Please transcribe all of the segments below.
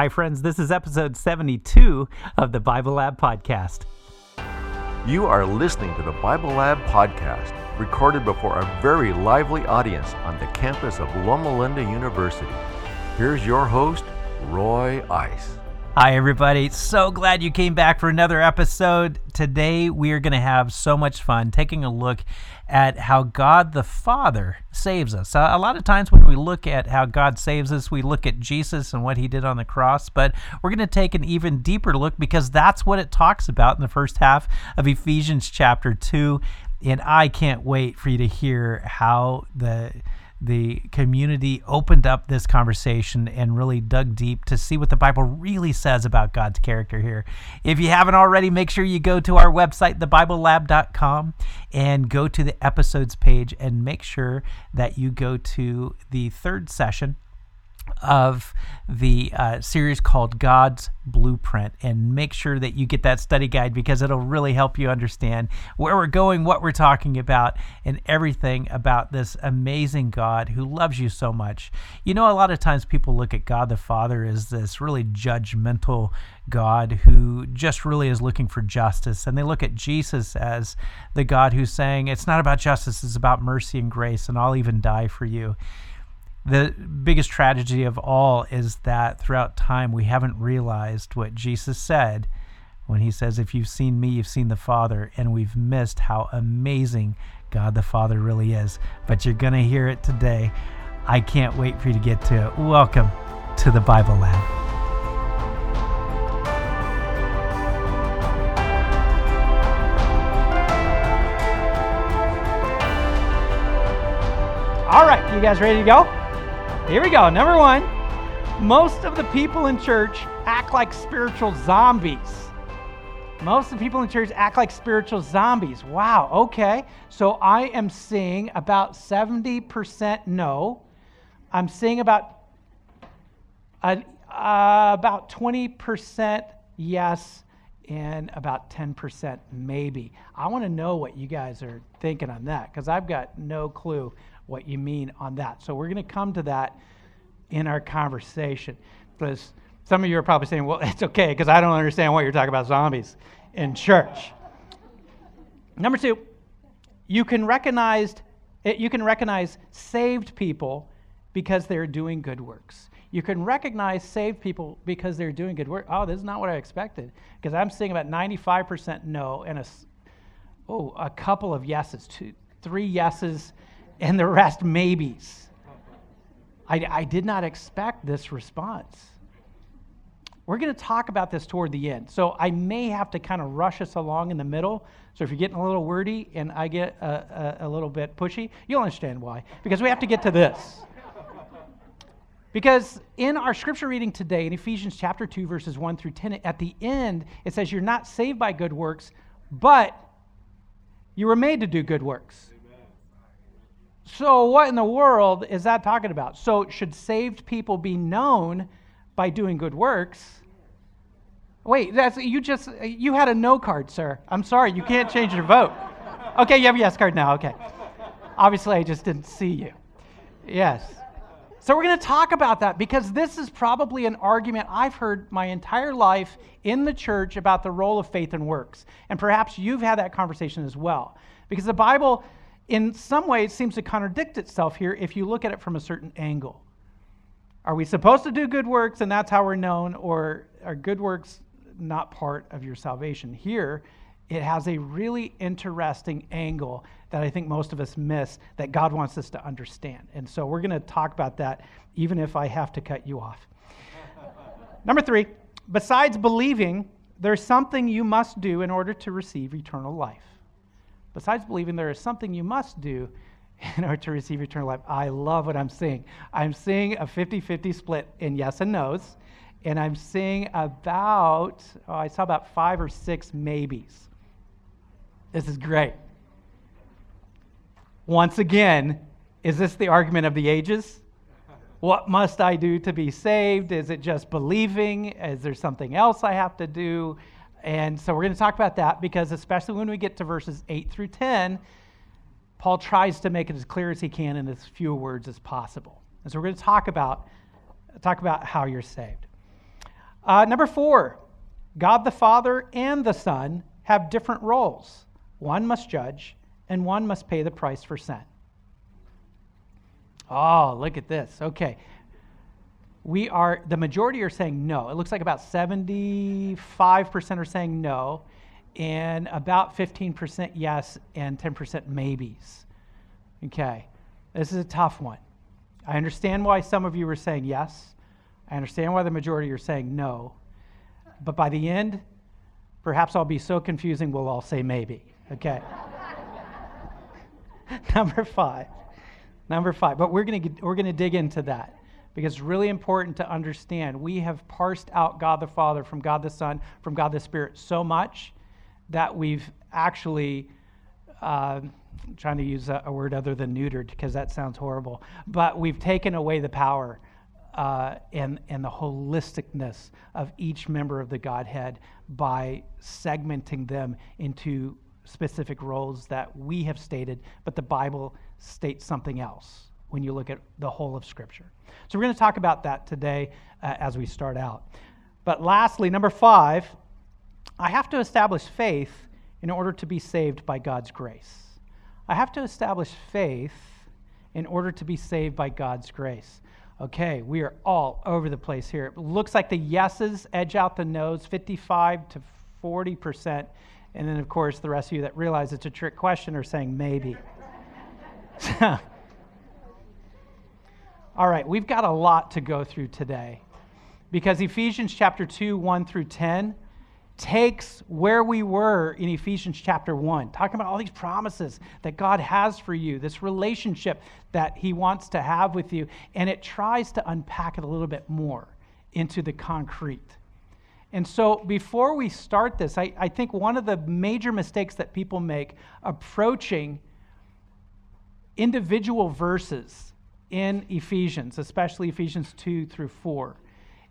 Hi, friends. This is episode 72 of the Bible Lab Podcast. You are listening to the Bible Lab Podcast, recorded before a very lively audience on the campus of Loma Linda University. Here's your host, Roy Ice. Hi, everybody. So glad you came back for another episode. Today, we are going to have so much fun taking a look at how God the Father saves us. Uh, a lot of times, when we look at how God saves us, we look at Jesus and what he did on the cross, but we're going to take an even deeper look because that's what it talks about in the first half of Ephesians chapter 2. And I can't wait for you to hear how the the community opened up this conversation and really dug deep to see what the Bible really says about God's character here. If you haven't already, make sure you go to our website, thebiblelab.com, and go to the episodes page and make sure that you go to the third session of the uh, series called God's Blueprint. And make sure that you get that study guide because it'll really help you understand where we're going, what we're talking about, and everything about this amazing God who loves you so much. You know, a lot of times people look at God the Father as this really judgmental God who just really is looking for justice. And they look at Jesus as the God who's saying, It's not about justice, it's about mercy and grace, and I'll even die for you the biggest tragedy of all is that throughout time we haven't realized what Jesus said when he says, If you've seen me, you've seen the Father, and we've missed how amazing God the Father really is. But you're going to hear it today. I can't wait for you to get to it. Welcome to the Bible Lab. All right, you guys ready to go? Here we go. Number one, most of the people in church act like spiritual zombies. Most of the people in church act like spiritual zombies. Wow, okay. So I am seeing about 70% no. I'm seeing about uh, about 20% yes and about 10% maybe. I want to know what you guys are thinking on that because I've got no clue what you mean on that. So we're going to come to that in our conversation. Because some of you are probably saying, well, it's okay because I don't understand what you're talking about zombies in church. Number two, you can recognize eh, you can recognize saved people because they're doing good works. You can recognize saved people because they're doing good work. Oh, this is not what I expected because I'm seeing about 95% no and a oh a couple of yeses, two, three yeses, and the rest maybes. I, I did not expect this response. We're going to talk about this toward the end. So I may have to kind of rush us along in the middle. So if you're getting a little wordy and I get a, a, a little bit pushy, you'll understand why. Because we have to get to this. Because in our scripture reading today, in Ephesians chapter 2, verses 1 through 10, at the end, it says, You're not saved by good works, but you were made to do good works. So, what in the world is that talking about? So, should saved people be known by doing good works? Wait, that's you just you had a no card, sir. I'm sorry, you can't change your vote. Okay, you have a yes card now. Okay. Obviously, I just didn't see you. Yes. So we're going to talk about that because this is probably an argument I've heard my entire life in the church about the role of faith and works. And perhaps you've had that conversation as well. Because the Bible in some ways seems to contradict itself here if you look at it from a certain angle. Are we supposed to do good works and that's how we're known, or are good works not part of your salvation? Here, it has a really interesting angle that I think most of us miss that God wants us to understand. And so we're going to talk about that, even if I have to cut you off. Number three, besides believing, there's something you must do in order to receive eternal life. Besides believing, there is something you must do in order to receive eternal life. I love what I'm seeing. I'm seeing a 50 50 split in yes and no's, and I'm seeing about, oh, I saw about five or six maybes. This is great. Once again, is this the argument of the ages? What must I do to be saved? Is it just believing? Is there something else I have to do? And so we're going to talk about that because, especially when we get to verses 8 through 10, Paul tries to make it as clear as he can in as few words as possible. And so we're going to talk about, talk about how you're saved. Uh, number four, God the Father and the Son have different roles. One must judge, and one must pay the price for sin. Oh, look at this. Okay. We are, the majority are saying no. It looks like about 75% are saying no, and about 15% yes, and 10% maybes. Okay. This is a tough one. I understand why some of you are saying yes. I understand why the majority are saying no. But by the end, perhaps I'll be so confusing we'll all say maybe. Okay. Number five. Number five. But we're to we're to dig into that because it's really important to understand we have parsed out God the Father from God the Son, from God the Spirit so much that we've actually, uh, trying to use a, a, word other than neutered because that sounds horrible, but we've taken away the power uh, and, and the holisticness of each member of the Godhead by segmenting them into specific roles that we have stated, but the Bible states something else when you look at the whole of Scripture. So we're going to talk about that today uh, as we start out. But lastly, number five, I have to establish faith in order to be saved by God's grace. I have to establish faith in order to be saved by God's grace. Okay, we are all over the place here. It looks like the yeses edge out the no's 55 to 40%. And then, of course, the rest of you that realize it's a trick question are saying maybe. all right, we've got a lot to go through today because Ephesians chapter 2, 1 through 10 takes where we were in Ephesians chapter 1, talking about all these promises that God has for you, this relationship that He wants to have with you, and it tries to unpack it a little bit more into the concrete. And so, before we start this, I, I think one of the major mistakes that people make approaching individual verses in Ephesians, especially Ephesians 2 through 4,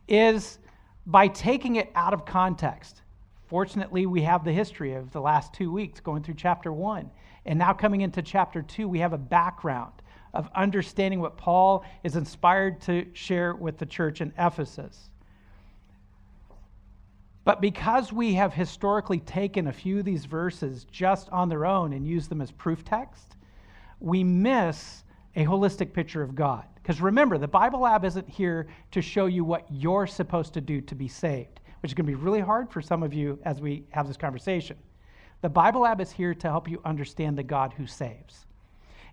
is by taking it out of context. Fortunately, we have the history of the last two weeks going through chapter one. And now coming into chapter two, we have a background of understanding what Paul is inspired to share with the church in Ephesus. But because we have historically taken a few of these verses just on their own and used them as proof text, we miss a holistic picture of God. Because remember, the Bible Lab isn't here to show you what you're supposed to do to be saved which is going to be really hard for some of you as we have this conversation. The Bible Lab is here to help you understand the God who saves.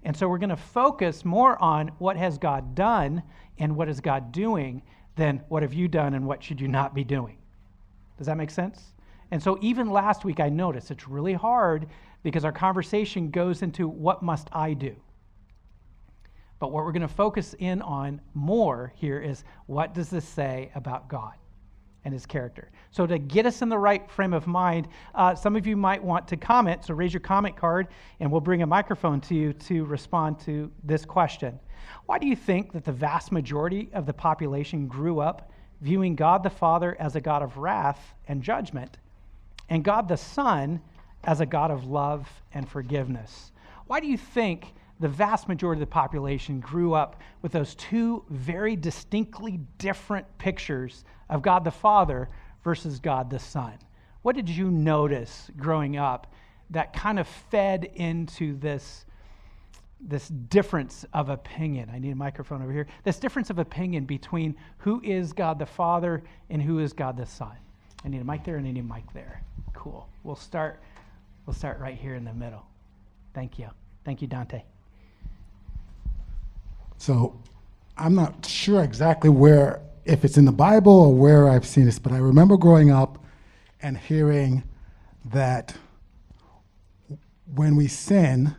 And so we're going to focus more on what has God done and what is God doing than what have you done and what should you not be doing. Does that make sense? And so even last week I noticed it's really hard because our conversation goes into what must I do? But what we're going to focus in on more here is what does this say about God? and his character. So, to get us in the right frame of mind, uh, some of you might want to comment. So, raise your comment card, and we'll bring a microphone to you to respond to this question. Why do you think that the vast majority of the population grew up viewing God the Father as a God of wrath and judgment, and God the Son as a God of love and forgiveness? Why do you think the vast majority of the population grew up with those two very distinctly different pictures of God the Father versus God the Son. What did you notice growing up that kind of fed into this, this difference of opinion? I need a microphone over here. This difference of opinion between who is God the Father and who is God the Son. I need a mic there and I need a mic there. Cool. We'll start, we'll start right here in the middle. Thank you. Thank you, Dante. So I'm not sure exactly where, if it's in the Bible or where I've seen this, but I remember growing up and hearing that when we sin,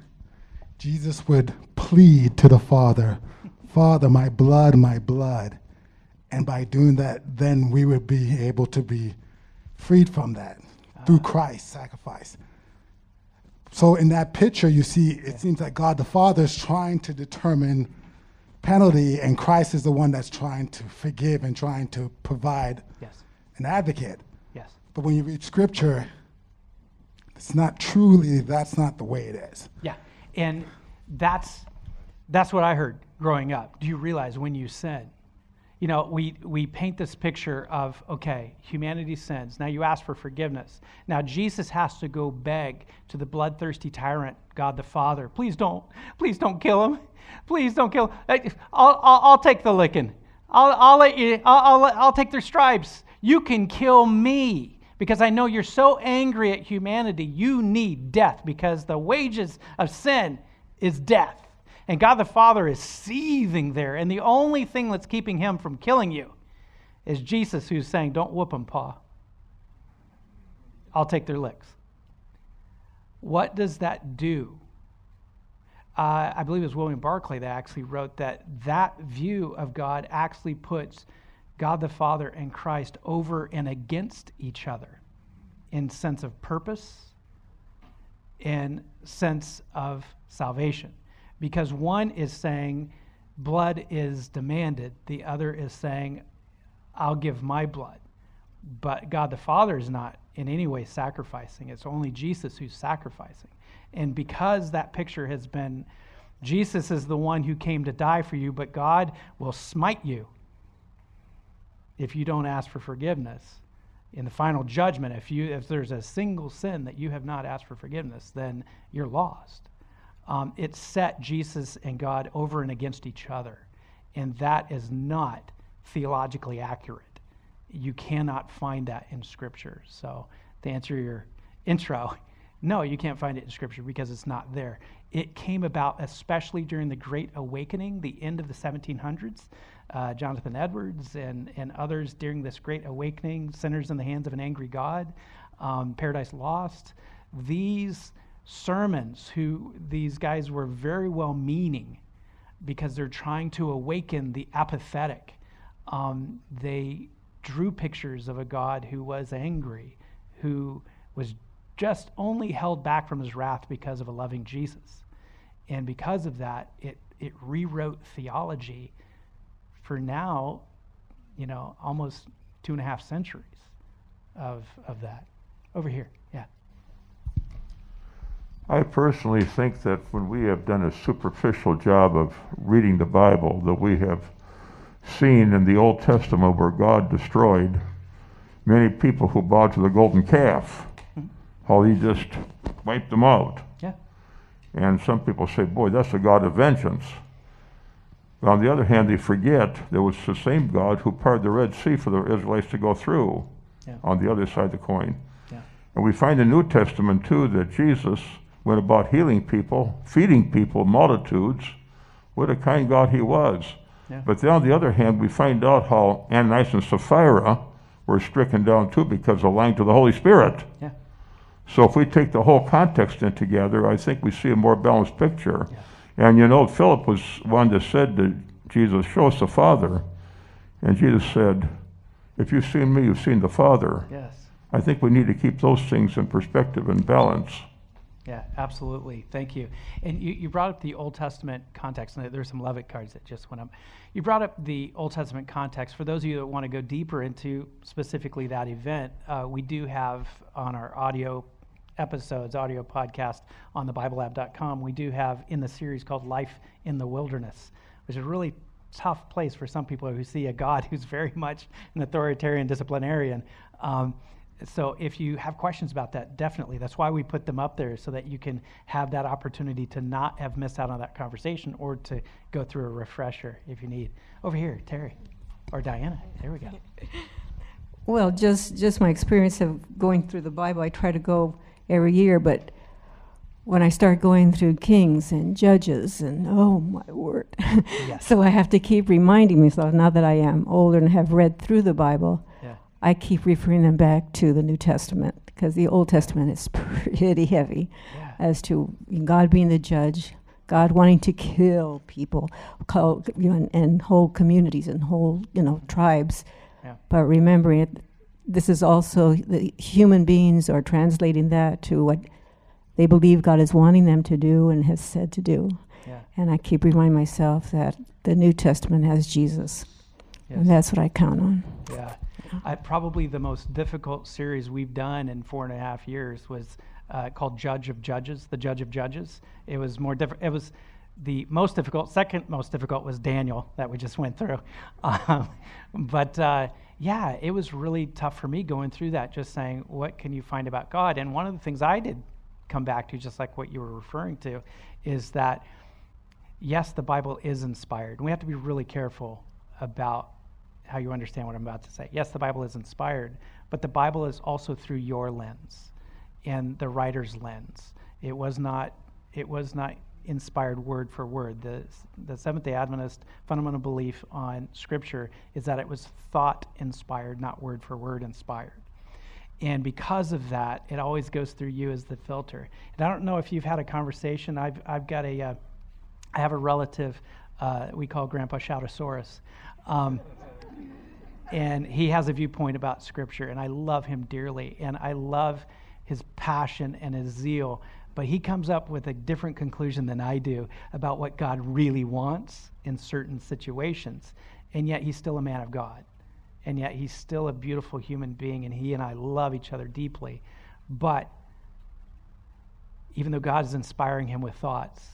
Jesus would plead to the Father, Father, my blood, my blood. And by doing that, then we would be able to be freed from that through ah. Christ's sacrifice. So in that picture, you see, it seems like God the Father is trying to determine penalty, and Christ is the one that's trying to forgive and trying to provide yes. an advocate. Yes. But when you read Scripture, it's not truly, that's not the way it is. Yeah. And that's, that's what I heard growing up. Do you realize when you sin, you know, we, we paint this picture of, okay, humanity sins. Now you ask for forgiveness. Now Jesus has to go beg to the bloodthirsty tyrant, God the Father, please don't, please don't kill him. Please don't kill. I'll, I'll, I'll take the licking. I'll, I'll let you, I'll, I'll, I'll take their stripes. You can kill me because I know you're so angry at humanity. You need death because the wages of sin is death. And God the Father is seething there. And the only thing that's keeping him from killing you is Jesus, who's saying, Don't whoop them, Pa. I'll take their licks. What does that do? Uh, I believe it was William Barclay that actually wrote that that view of God actually puts God the Father and Christ over and against each other in sense of purpose, in sense of salvation because one is saying blood is demanded, the other is saying, I'll give my blood. But God the Father is not in any way sacrificing, it's only Jesus who's sacrificing. And because that picture has been, Jesus is the one who came to die for you, but God will smite you if you don't ask for forgiveness. In the final judgment, if, you, if there's a single sin that you have not asked for forgiveness, then you're lost um, it set Jesus and God over and against each other. And that is not theologically accurate. You cannot find that in Scripture. So, to answer your intro, no, you can't find it in Scripture because it's not there. It came about especially during the Great Awakening, the end of the 1700s. Uh, Jonathan Edwards and, and others during this Great Awakening, Sinners in the Hands of an Angry God, um, Paradise Lost. These sermons who these guys were very well meaning because they're trying to awaken the apathetic. Um, they drew pictures of a God who was angry, who was just only held back from his wrath because of a loving Jesus. And because of that, it, it rewrote theology for now, you know, almost two and a half centuries of, of that. Over here. Yeah. I personally think that when we have done a superficial job of reading the Bible, that we have seen in the Old Testament where God destroyed many people who bowed to the golden calf, how he just wiped them out. Yeah. And some people say, boy, that's a God of vengeance. But on the other hand, they forget there was the same God who parted the Red Sea for the Israelites to go through yeah. on the other side of the coin. Yeah. And we find in the New Testament, too, that Jesus went about healing people, feeding people, multitudes. What a kind God he was. Yeah. But then on the other hand, we find out how Ananias and Sapphira were stricken down too because of lying to the Holy Spirit. Yeah. So if we take the whole context in together, I think we see a more balanced picture. Yeah. And you know, Philip was one that said to Jesus, Show us the Father. And Jesus said, If you've seen me, you've seen the Father. Yes. I think we need to keep those things in perspective and balance. Yeah, absolutely. Thank you. And you, you brought up the Old Testament context, and there's some Levitt cards that just went up. You brought up the Old Testament context. For those of you that want to go deeper into specifically that event, uh, we do have on our audio episodes, audio podcast on the BibleLab.com, we do have in the series called Life in the Wilderness, which is a really tough place for some people who see a God who's very much an authoritarian disciplinarian. Um, so if you have questions about that, definitely. That's why we put them up there so that you can have that opportunity to not have missed out on that conversation or to go through a refresher if you need. Over here, Terry or Diana. There we go. Well, just just my experience of going through the Bible. I try to go every year, but when I start going through Kings and Judges and oh my word, yes. so I have to keep reminding myself now that I am older and have read through the Bible I keep referring them back to the New Testament because the Old Testament is pretty heavy yeah. as to God being the judge, God wanting to kill people, call, you know, and, and, whole communities and whole you know tribes. Yeah. But remembering it, this is also the human beings are translating that to what they believe God is wanting them to do and has said to do. Yeah. And I keep reminding myself that the New Testament has Jesus, yes. and that's what I count on. Yeah. I, probably the most difficult series we've done in four and a half years was uh, called Judge of Judges, the Judge of Judges. It was more different. It was the most difficult, second most difficult was Daniel that we just went through. Um, but uh, yeah, it was really tough for me going through that, just saying, what can you find about God? And one of the things I did come back to, just like what you were referring to, is that yes, the Bible is inspired. And we have to be really careful about how you understand what I'm about to say. Yes, the Bible is inspired, but the Bible is also through your lens and the writer's lens. It was not it was not inspired word for word. The the Seventh Day Adventist fundamental belief on Scripture is that it was thought inspired, not word for word inspired. And because of that, it always goes through you as the filter. And I don't know if you've had a conversation. I've I've got a uh, I have a relative uh, we call Grandpa Shoutosaurus. Um, and he has a viewpoint about Scripture, and I love him dearly, and I love his passion and his zeal. But he comes up with a different conclusion than I do about what God really wants in certain situations. And yet he's still a man of God. And yet he's still a beautiful human being, and he and I love each other deeply. But even though God is inspiring him with thoughts,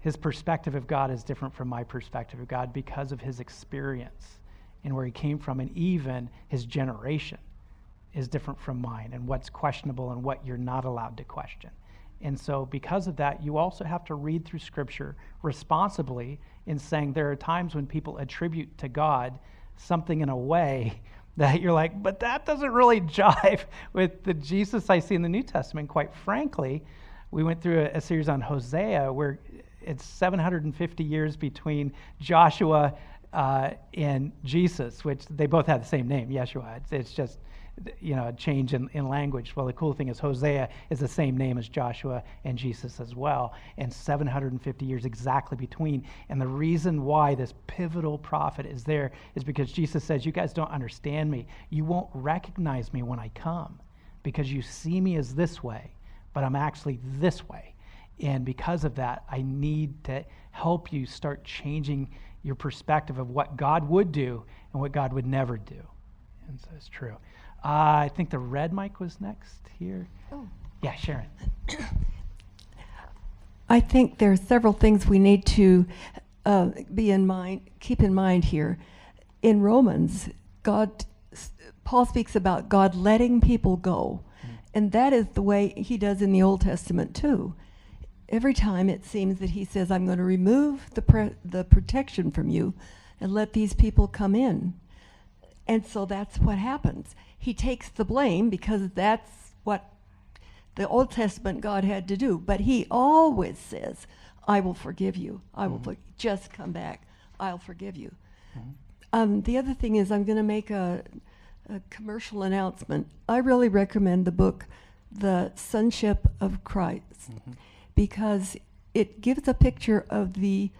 his perspective of God is different from my perspective of God because of his experience and where he came from, and even his generation is different from mine, and what's questionable and what you're not allowed to question. And so, because of that, you also have to read through Scripture responsibly in saying there are times when people attribute to God something in a way that you're like, but that doesn't really jive with the Jesus I see in the New Testament. Quite frankly, we went through a, a series on Hosea where it's 750 years between Joshua uh, and Jesus, which they both have the same name, Yeshua. It's, it's just you know a change in, in language. Well, the cool thing is Hosea is the same name as Joshua and Jesus as well, and 750 years exactly between. And the reason why this pivotal prophet is there is because Jesus says, "You guys don't understand me. You won't recognize me when I come, because you see me as this way, but I'm actually this way." And because of that, I need to help you start changing your perspective of what God would do and what God would never do. And so it's true. Uh, I think the red mic was next here. Oh. Yeah, Sharon. I think there are several things we need to uh, be in mind, keep in mind here. In Romans, God, Paul speaks about God letting people go, and that is the way he does in the Old Testament too. Every time it seems that he says, "I'm going to remove the pre- the protection from you, and let these people come in," and so that's what happens. He takes the blame because that's what the Old Testament God had to do, but He always says, "I will forgive you. I will mm-hmm. for- just come back. I'll forgive you." Mm-hmm. Um, the other thing is, I'm going to make a, a commercial announcement. I really recommend the book, "The Sonship of Christ," mm-hmm. because it gives a picture of the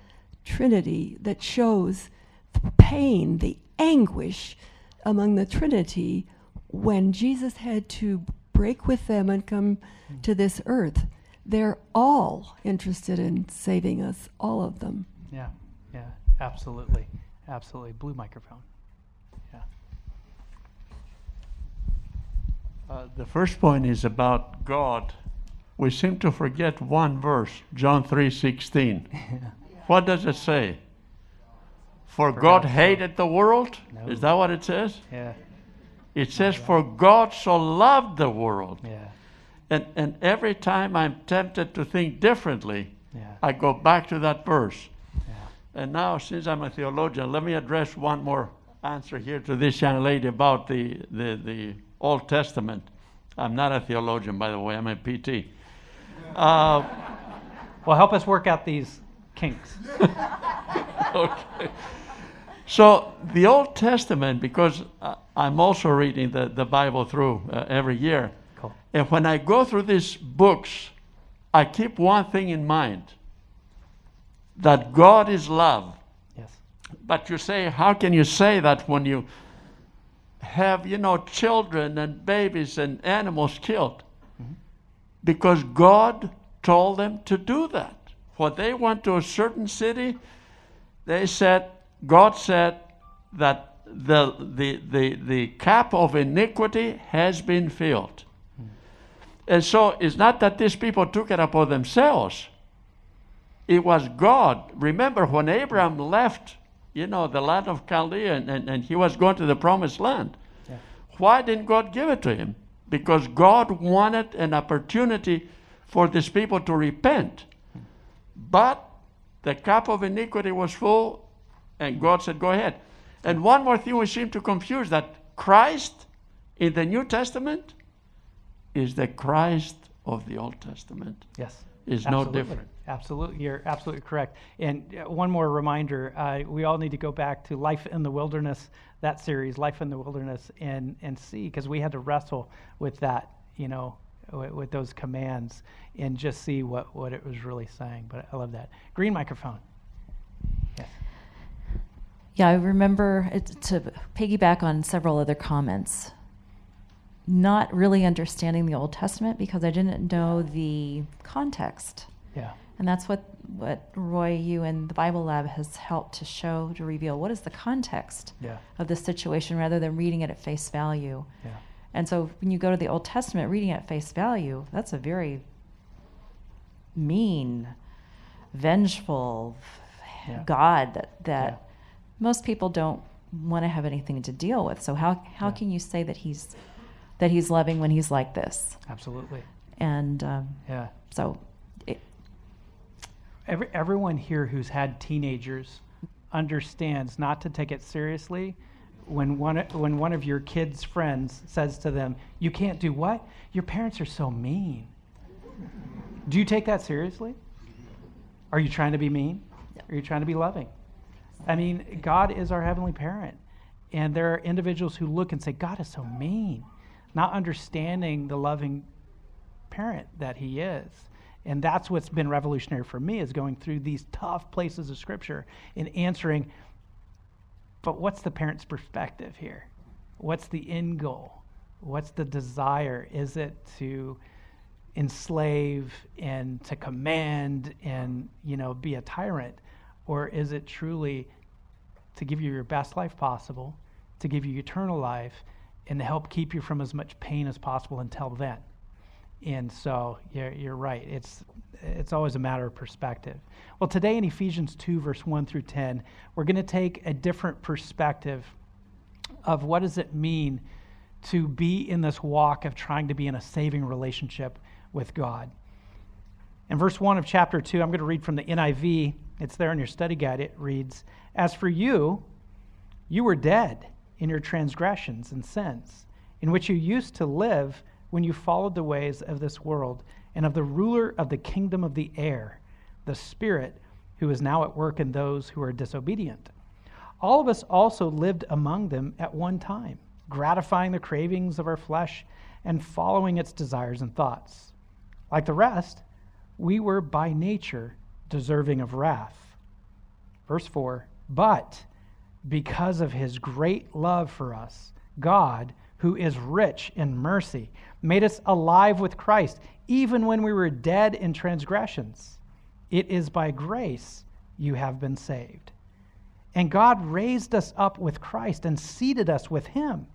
Trinity that shows the pain, the anguish among the Trinity when Jesus had to break with them and come to this earth. They're all interested in saving us, all of them. Yeah, yeah, absolutely. Absolutely. Blue microphone. Yeah. Uh, the first point is about God. We seem to forget one verse, John 3:16. what does it say? For God so. hated the world? No. Is that what it says? Yeah, It says for God so loved the world. yeah, And and every time I'm tempted to think differently, yeah. I go back to that verse. Yeah. And now, since I'm a theologian, let me address one more answer here to this young lady about the, the, the Old Testament. I'm not a theologian, by the way, I'm a PT. Uh, Well, help us work out these kinks. okay. So, the Old Testament, because I'm also reading the, the Bible through uh, every year, Cool. and when I go through these books, I keep one thing in mind that God is love. Yes. But you say, how can you say that when you have, you know, children and babies and animals killed? Because God told them to do that. When they went to a certain city, they said, God said that the, the, the, the cap of iniquity has been filled. And so it's not that these people took it upon themselves. it was God. Remember when Abraham left, you know, the land of Chaldea and, and, and he was going to the promised land. Yeah. Why didn't God give it to him? Because God wanted an opportunity for these people to repent. But the cup of iniquity was full, and God said, Go ahead. And one more thing we seem to confuse that Christ in the New Testament is the Christ of the Old Testament. Yes. Is no different. Absolutely, you're absolutely correct. And uh, one more reminder: uh, we all need to go back to Life in the Wilderness, that series, Life in the Wilderness, and and see because we had to wrestle with that, you know, with, with those commands, and just see what what it was really saying. But I love that. Green microphone. Yeah, I remember it, to piggyback on several other comments. Not really understanding the Old Testament because I didn't know the context. Yeah. And that's what, what Roy, you and the Bible Lab has helped to show, to reveal what is the context Yeah. of this situation rather than reading it at face value. Yeah. And so when you go to the Old Testament, reading it at face value, that's a very mean, vengeful Yeah. God that, that. Most people don't want to have anything to deal with. So how, how Yeah. can you say that he's that he's loving when he's like this? Absolutely. And um, Yeah. so it, Every, everyone here who's had teenagers understands not to take it seriously when one, when one of your kids' friends says to them, You can't do what? Your parents are so mean. Do you take that seriously? Are you trying to be mean? Are you trying to be loving? I mean, God is our heavenly parent. And there are individuals who look and say, God is so mean, not understanding the loving parent that he is. And that's what's been revolutionary for me is going through these tough places of scripture and answering, but what's the parent's perspective here? What's the end goal? What's the desire? Is it to enslave and to command and, you know, be a tyrant? Or is it truly to give you your best life possible, to give you eternal life, and to help keep you from as much pain as possible until then? And so you're, you're right. It's, it's always a matter of perspective. Well, today in Ephesians 2, verse 1 through 10, we're going to take a different perspective of what does it mean to be in this walk of trying to be in a saving relationship with God. In verse 1 of chapter 2, I'm going to read from the NIV. It's there in your study guide. It reads As for you, you were dead in your transgressions and sins, in which you used to live when you followed the ways of this world and of the ruler of the kingdom of the air, the Spirit who is now at work in those who are disobedient. All of us also lived among them at one time, gratifying the cravings of our flesh and following its desires and thoughts. Like the rest, we were by nature deserving of wrath. Verse 4 But because of his great love for us, God, who is rich in mercy, made us alive with Christ, even when we were dead in transgressions. It is by grace you have been saved. And God raised us up with Christ and seated us with him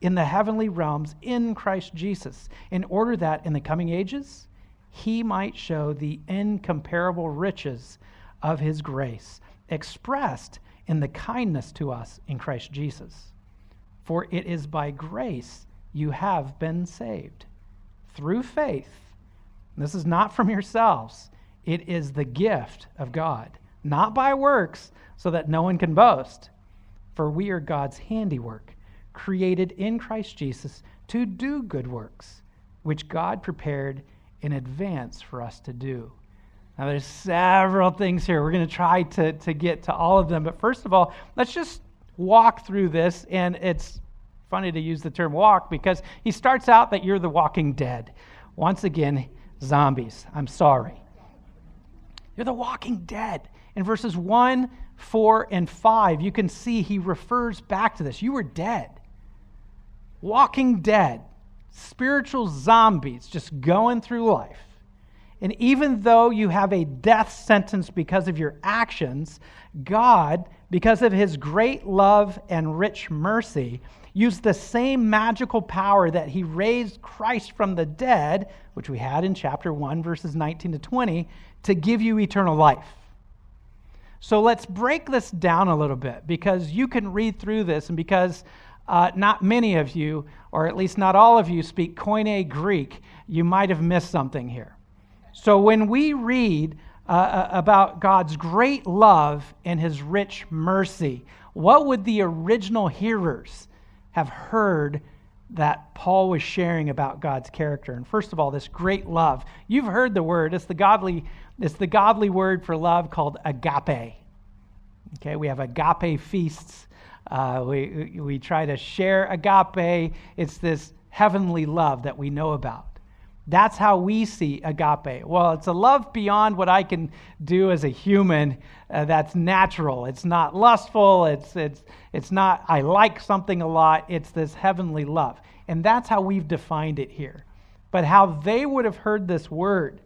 in the heavenly realms in Christ Jesus, in order that in the coming ages he might show the incomparable riches of his grace, expressed in the kindness to us in Christ Jesus. For it is by grace you have been saved, through faith. This is not from yourselves, it is the gift of God, not by works, so that no one can boast. For we are God's handiwork, created in Christ Jesus to do good works, which God prepared in advance for us to do. Now, there's several things here. We're going to try to, to get to all of them. But first of all, let's just walk through this. And it's funny to use the term walk because he starts out that you're the walking dead. Once again, zombies. I'm sorry. You're the walking dead. In verses 1, 4, and 5, you can see he refers back to this. You were dead. Walking dead. Spiritual zombies just going through life. And even though you have a death sentence because of your actions, God, because of his great love and rich mercy, used the same magical power that he raised Christ from the dead, which we had in chapter 1, verses 19 to 20, to give you eternal life. So let's break this down a little bit because you can read through this, and because uh, not many of you, or at least not all of you, speak Koine Greek, you might have missed something here. So when we read uh, uh, about God's great love and his rich mercy, what would the original hearers have heard that Paul was sharing about God's character? And first of all, this great love. You've heard the word, it's the godly it's the godly word for love called agape. Okay, we have agape feasts. Uh, we, we try to share agape. It's this heavenly love that we know about. That's how we see agape. Well, it's a love beyond what I can do as a human uh, that's natural. It's not lustful. It's, it's, it's not, I like something a lot. It's this heavenly love. And that's how we've defined it here. But how they would have heard this word,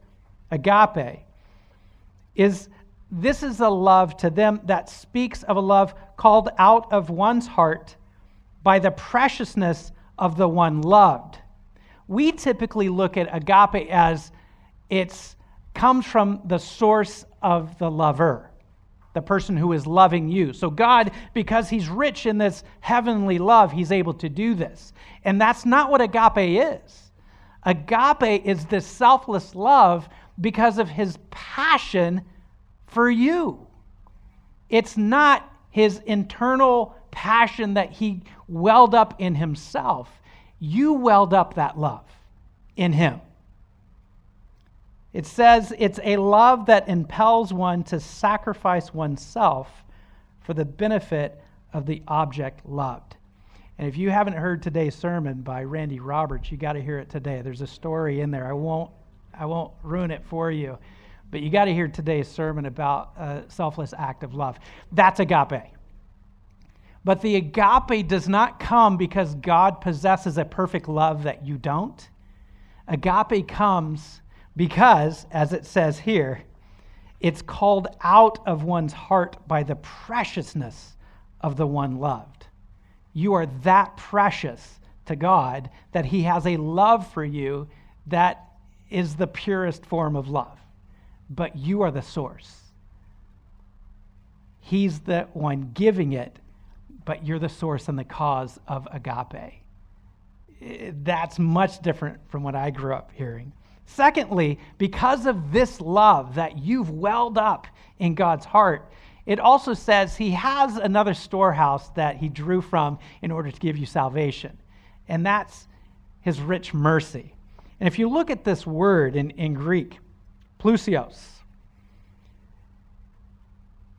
agape, is this is a love to them that speaks of a love called out of one's heart by the preciousness of the one loved. We typically look at agape as it comes from the source of the lover, the person who is loving you. So, God, because He's rich in this heavenly love, He's able to do this. And that's not what agape is. Agape is this selfless love because of his passion for you. It's not his internal passion that he welled up in himself. You welled up that love in him. It says it's a love that impels one to sacrifice oneself for the benefit of the object loved. And if you haven't heard today's sermon by Randy Roberts, you got to hear it today. There's a story in there. I won't I won't ruin it for you. But you got to hear today's sermon about a selfless act of love. That's agape. But the agape does not come because God possesses a perfect love that you don't. Agape comes because, as it says here, it's called out of one's heart by the preciousness of the one loved. You are that precious to God that He has a love for you that is the purest form of love, but you are the source. He's the one giving it, but you're the source and the cause of agape. That's much different from what I grew up hearing. Secondly, because of this love that you've welled up in God's heart, it also says he has another storehouse that he drew from in order to give you salvation, and that's his rich mercy. And if you look at this word in, in Greek, plusios,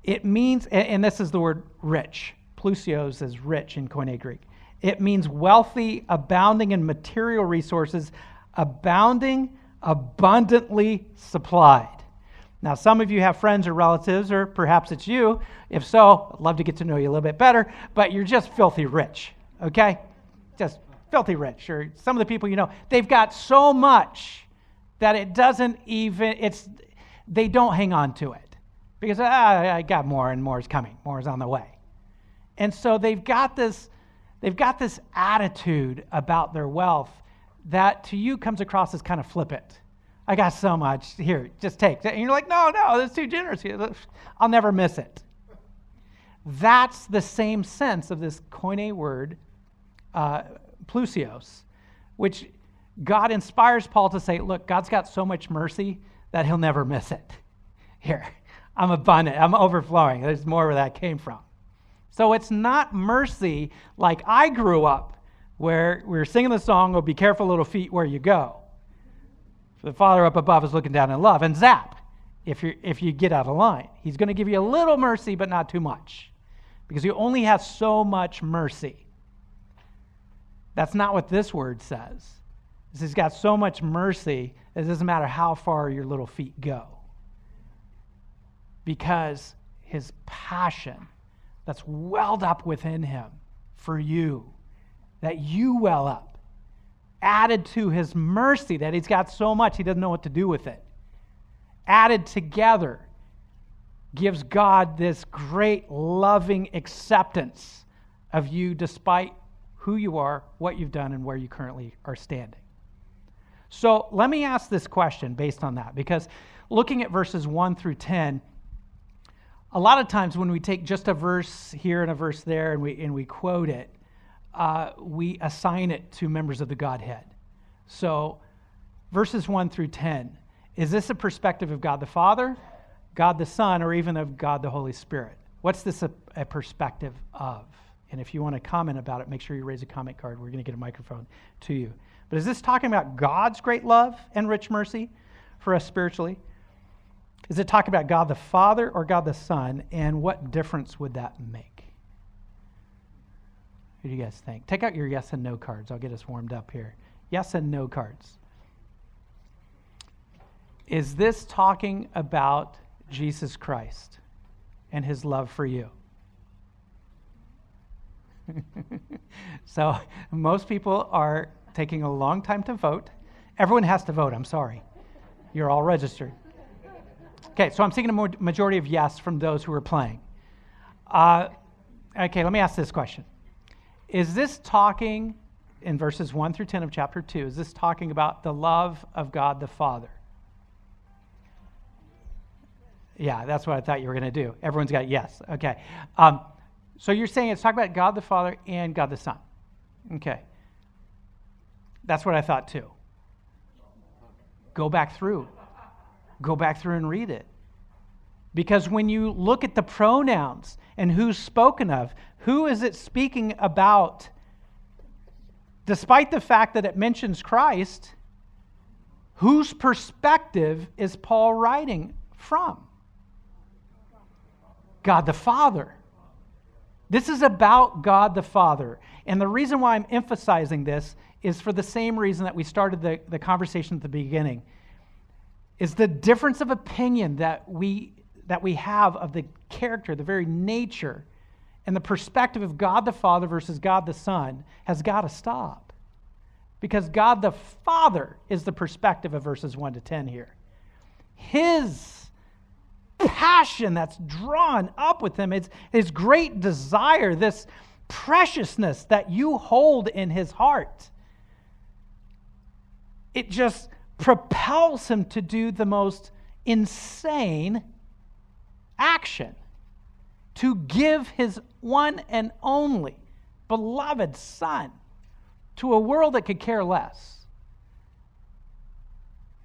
it means, and this is the word rich. Plusios is rich in Koine Greek. It means wealthy, abounding in material resources, abounding, abundantly supplied. Now, some of you have friends or relatives, or perhaps it's you. If so, I'd love to get to know you a little bit better, but you're just filthy rich, okay? Just filthy rich, or some of the people you know, they've got so much that it doesn't even, it's, they don't hang on to it because ah, I got more and more is coming, more is on the way. And so they've got this, they've got this attitude about their wealth that to you comes across as kind of flippant. I got so much. Here, just take. And you're like, no, no, that's too generous. I'll never miss it. That's the same sense of this koine word, uh, plusios, which God inspires Paul to say, look, God's got so much mercy that he'll never miss it. Here, I'm abundant, I'm overflowing. There's more where that came from. So it's not mercy like I grew up, where we were singing the song, Oh, be careful, little feet, where you go. The Father up above is looking down in love, and zap, if, you if you get out of line. He's going to give you a little mercy, but not too much, because He only has so much mercy. That's not what this word says. He's got so much mercy, it doesn't matter how far your little feet go. Because his passion that's welled up within him for you, that you well up, added to his mercy that he's got so much he doesn't know what to do with it, added together, gives God this great loving acceptance of you despite who you are, what you've done, and where you currently are standing. So let me ask this question based on that, because looking at verses 1 through 10, a lot of times when we take just a verse here and a verse there and we, and we quote it, uh, we assign it to members of the Godhead. So, verses 1 through 10, is this a perspective of God the Father, God the Son, or even of God the Holy Spirit? What's this a, a perspective of? And if you want to comment about it, make sure you raise a comment card. We're going to get a microphone to you. But is this talking about God's great love and rich mercy for us spiritually? Is it talking about God the Father or God the Son? And what difference would that make? What do you guys think? Take out your yes and no cards. I'll get us warmed up here. Yes and no cards. Is this talking about Jesus Christ and his love for you? so, most people are taking a long time to vote. Everyone has to vote, I'm sorry. You're all registered. Okay, so I'm seeing a majority of yes from those who are playing. Uh, okay, let me ask this question. Is this talking in verses 1 through 10 of chapter 2, is this talking about the love of God the Father? Yeah, that's what I thought you were going to do. Everyone's got yes. Okay. Um, so you're saying it's talking about God the Father and God the Son. Okay. That's what I thought too. Go back through. Go back through and read it. Because when you look at the pronouns and who's spoken of, who is it speaking about? Despite the fact that it mentions Christ, whose perspective is Paul writing from? God the Father. This is about God the Father. And the reason why I'm emphasizing this is for the same reason that we started the, the conversation at the beginning. Is the difference of opinion that we that we have of the character the very nature and the perspective of god the father versus god the son has got to stop. Because god the father is the perspective of verses 1 to 10 here. His passion that's drawn up with him it's his great desire this preciousness that you hold in his heart it just propels him to do the most insane action to give his one and only beloved son to a world that could care less,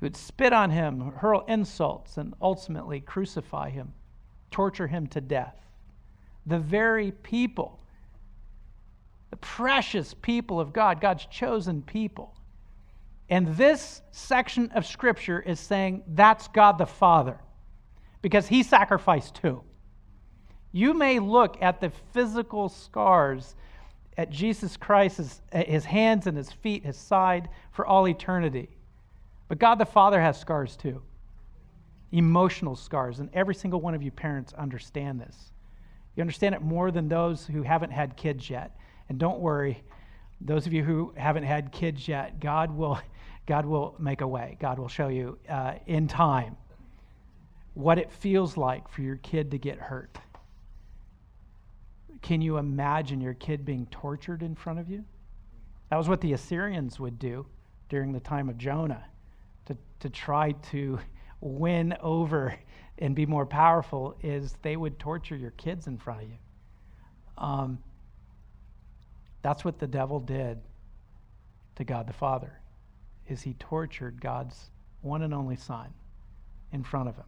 who would spit on him, hurl insults, and ultimately crucify him, torture him to death. The very people, the precious people of God, God's chosen people, and this section of Scripture is saying that's God the Father because he sacrificed too. You may look at the physical scars at Jesus Christ's his hands and his feet, his side for all eternity. But God the Father has scars too. Emotional scars, and every single one of you parents understand this. You understand it more than those who haven't had kids yet. And don't worry, those of you who haven't had kids yet, God will God will make a way. God will show you uh, in time what it feels like for your kid to get hurt. Can you imagine your kid being tortured in front of you? That was what the Assyrians would do during the time of Jonah to, to try to win over and be more powerful is they would torture your kids in front of you. Um, that's what the devil did to God the Father is he tortured God's one and only son in front of him.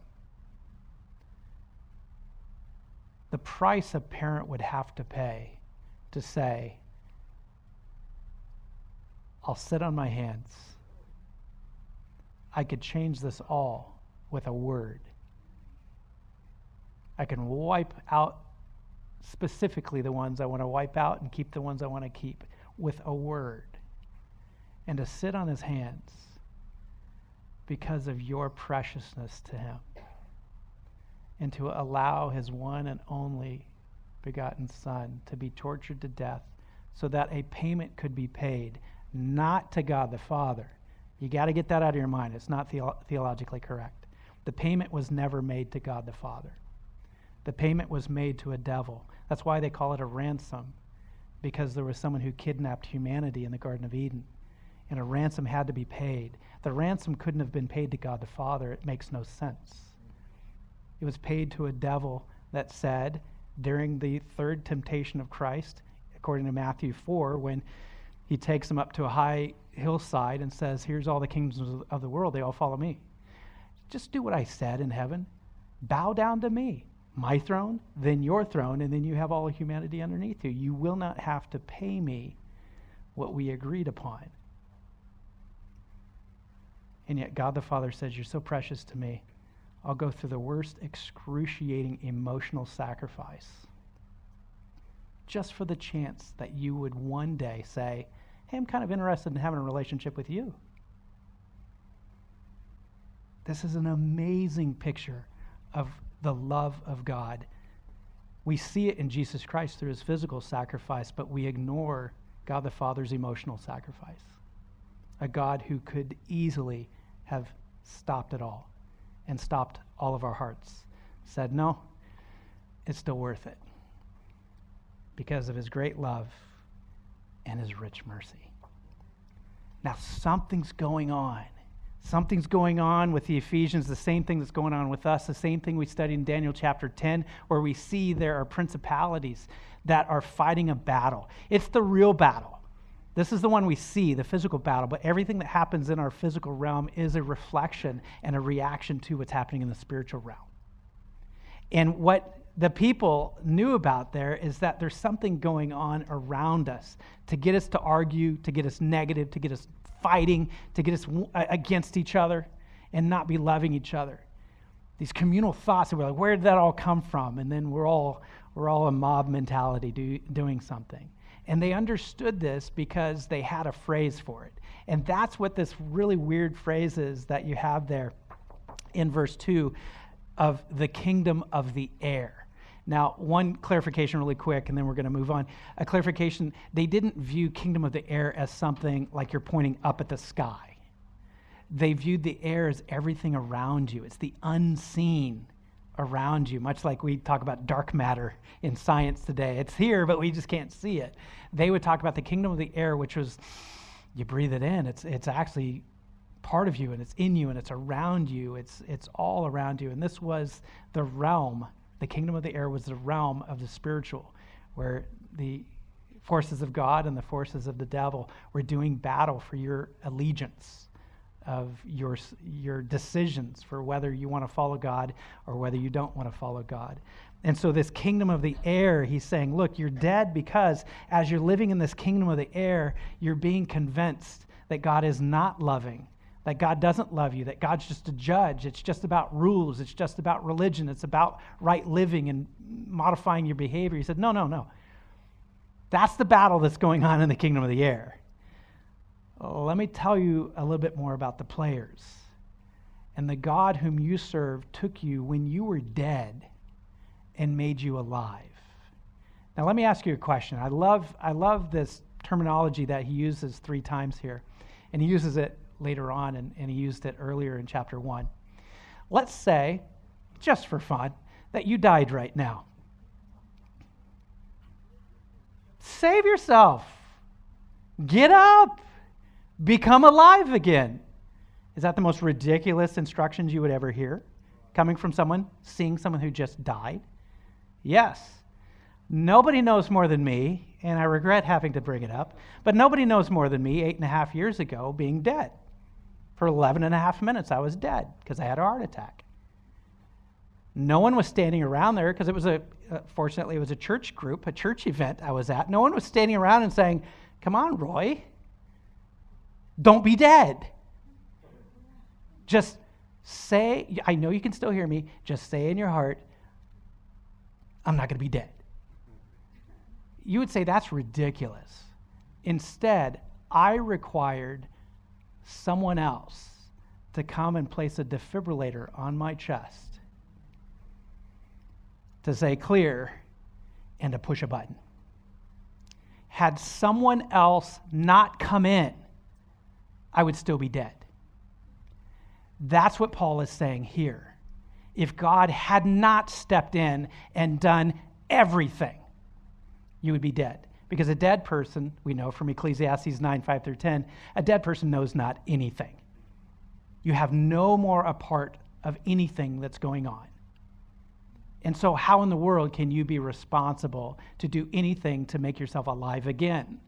The price a parent would have to pay to say, I'll sit on my hands. I could change this all with a word. I can wipe out specifically the ones I want to wipe out and keep the ones I want to keep with a word and to sit on his hands because of your preciousness to him, and to allow his one and only begotten Son to be tortured to death so that a payment could be paid, not to God the Father. You got to get that out of your mind. It's not theo- theologically correct. The payment was never made to God the Father. The payment was made to a devil. That's why they call it a ransom. because there was someone who kidnapped humanity in the Garden of Eden, and a ransom had to be paid. The ransom couldn't have been paid to God the Father. It makes no sense. It was paid to a devil that said during the third temptation of Christ, according to Matthew 4, when he takes him up to a high hillside and says, Here's all the kingdoms of the world, they all follow me. Just do what I said in heaven. Bow down to me, my throne, then your throne, and then you have all humanity underneath you. You will not have to pay me what we agreed upon. And yet, God the Father says, You're so precious to me. I'll go through the worst excruciating emotional sacrifice just for the chance that you would one day say, Hey, I'm kind of interested in having a relationship with you. This is an amazing picture of the love of God. We see it in Jesus Christ through his physical sacrifice, but we ignore God the Father's emotional sacrifice. A God who could easily have stopped it all and stopped all of our hearts, said, No, it's still worth it because of his great love and his rich mercy. Now, something's going on. Something's going on with the Ephesians, the same thing that's going on with us, the same thing we studied in Daniel chapter 10, where we see there are principalities that are fighting a battle. It's the real battle. This is the one we see, the physical battle, but everything that happens in our physical realm is a reflection and a reaction to what's happening in the spiritual realm. And what the people knew about there is that there's something going on around us to get us to argue, to get us negative, to get us fighting, to get us against each other and not be loving each other. These communal thoughts, and we're like, where did that all come from? And then we're all, we're all a mob mentality do, doing something. And they understood this because they had a phrase for it. And that's what this really weird phrase is that you have there in verse 2 of the kingdom of the air. Now, one clarification, really quick, and then we're going to move on. A clarification they didn't view kingdom of the air as something like you're pointing up at the sky. They viewed the air as everything around you, it's the unseen around you, much like we talk about dark matter in science today. It's here, but we just can't see it. They would talk about the kingdom of the air, which was you breathe it in. It's, it's actually part of you and it's in you and it's around you. It's, it's all around you. And this was the realm the kingdom of the air was the realm of the spiritual, where the forces of God and the forces of the devil were doing battle for your allegiance, of your, your decisions for whether you want to follow God or whether you don't want to follow God. And so, this kingdom of the air, he's saying, look, you're dead because as you're living in this kingdom of the air, you're being convinced that God is not loving that God doesn't love you, that God's just a judge. It's just about rules, it's just about religion, it's about right living and modifying your behavior. He said, No, no, no. That's the battle that's going on in the kingdom of the air. Let me tell you a little bit more about the players. And the God whom you serve took you when you were dead and made you alive. Now, let me ask you a question. I love, I love this terminology that he uses three times here. And he uses it later on, and, and he used it earlier in chapter 1. Let's say, just for fun, that you died right now. Save yourself. Get up. Become alive again. Is that the most ridiculous instructions you would ever hear? Coming from someone, seeing someone who just died? Yes. Nobody knows more than me, and I regret having to bring it up, but nobody knows more than me eight and a half years ago being dead. For 11 and a half minutes, I was dead because I had a heart attack. No one was standing around there because it was a, uh, fortunately, it was a church group, a church event I was at. No one was standing around and saying, Come on, Roy, don't be dead. Just say, I know you can still hear me, just say in your heart, I'm not going to be dead. You would say that's ridiculous. Instead, I required someone else to come and place a defibrillator on my chest to say clear and to push a button. Had someone else not come in, I would still be dead. That's what Paul is saying here. If God had not stepped in and done everything, you would be dead Because a dead person, we know from Ecclesiastes 9 5 through 10, a dead person knows not anything. You have no more a part of anything that's going on. And so, how in the world can you be responsible to do anything to make yourself alive again?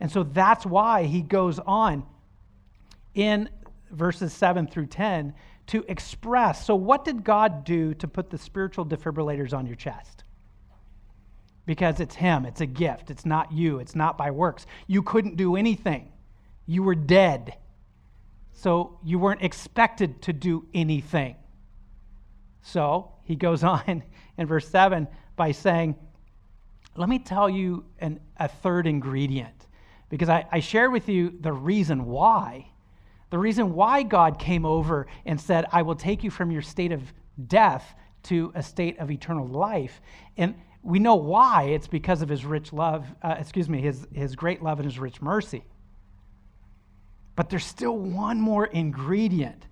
And so that's why he goes on in verses 7 through 10 to express. So, what did God do to put the spiritual defibrillators on your chest? Because it's Him, it's a gift, it's not you, it's not by works. You couldn't do anything, you were dead. So, you weren't expected to do anything. So, he goes on in verse 7 by saying, Let me tell you an, a third ingredient, because I, I shared with you the reason why. The reason why God came over and said, I will take you from your state of death to a state of eternal life. And we know why. It's because of his rich love, uh, excuse me, his, his great love and his rich mercy. But there's still one more ingredient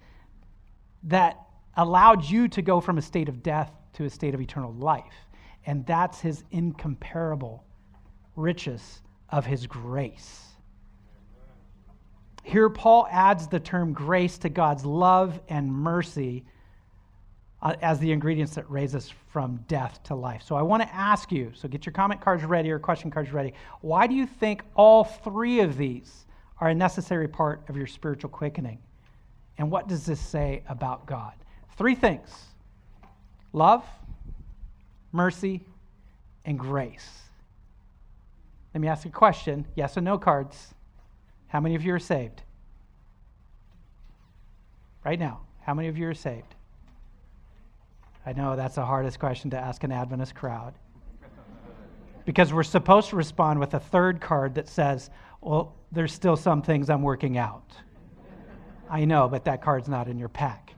that allowed you to go from a state of death to a state of eternal life. And that's his incomparable riches of his grace. Here, Paul adds the term grace to God's love and mercy uh, as the ingredients that raise us from death to life. So I want to ask you so get your comment cards ready or question cards ready. Why do you think all three of these are a necessary part of your spiritual quickening? And what does this say about God? Three things love, mercy, and grace. Let me ask a question yes or no cards. How many of you are saved? Right now, how many of you are saved? I know that's the hardest question to ask an Adventist crowd. Because we're supposed to respond with a third card that says, Well, there's still some things I'm working out. I know, but that card's not in your pack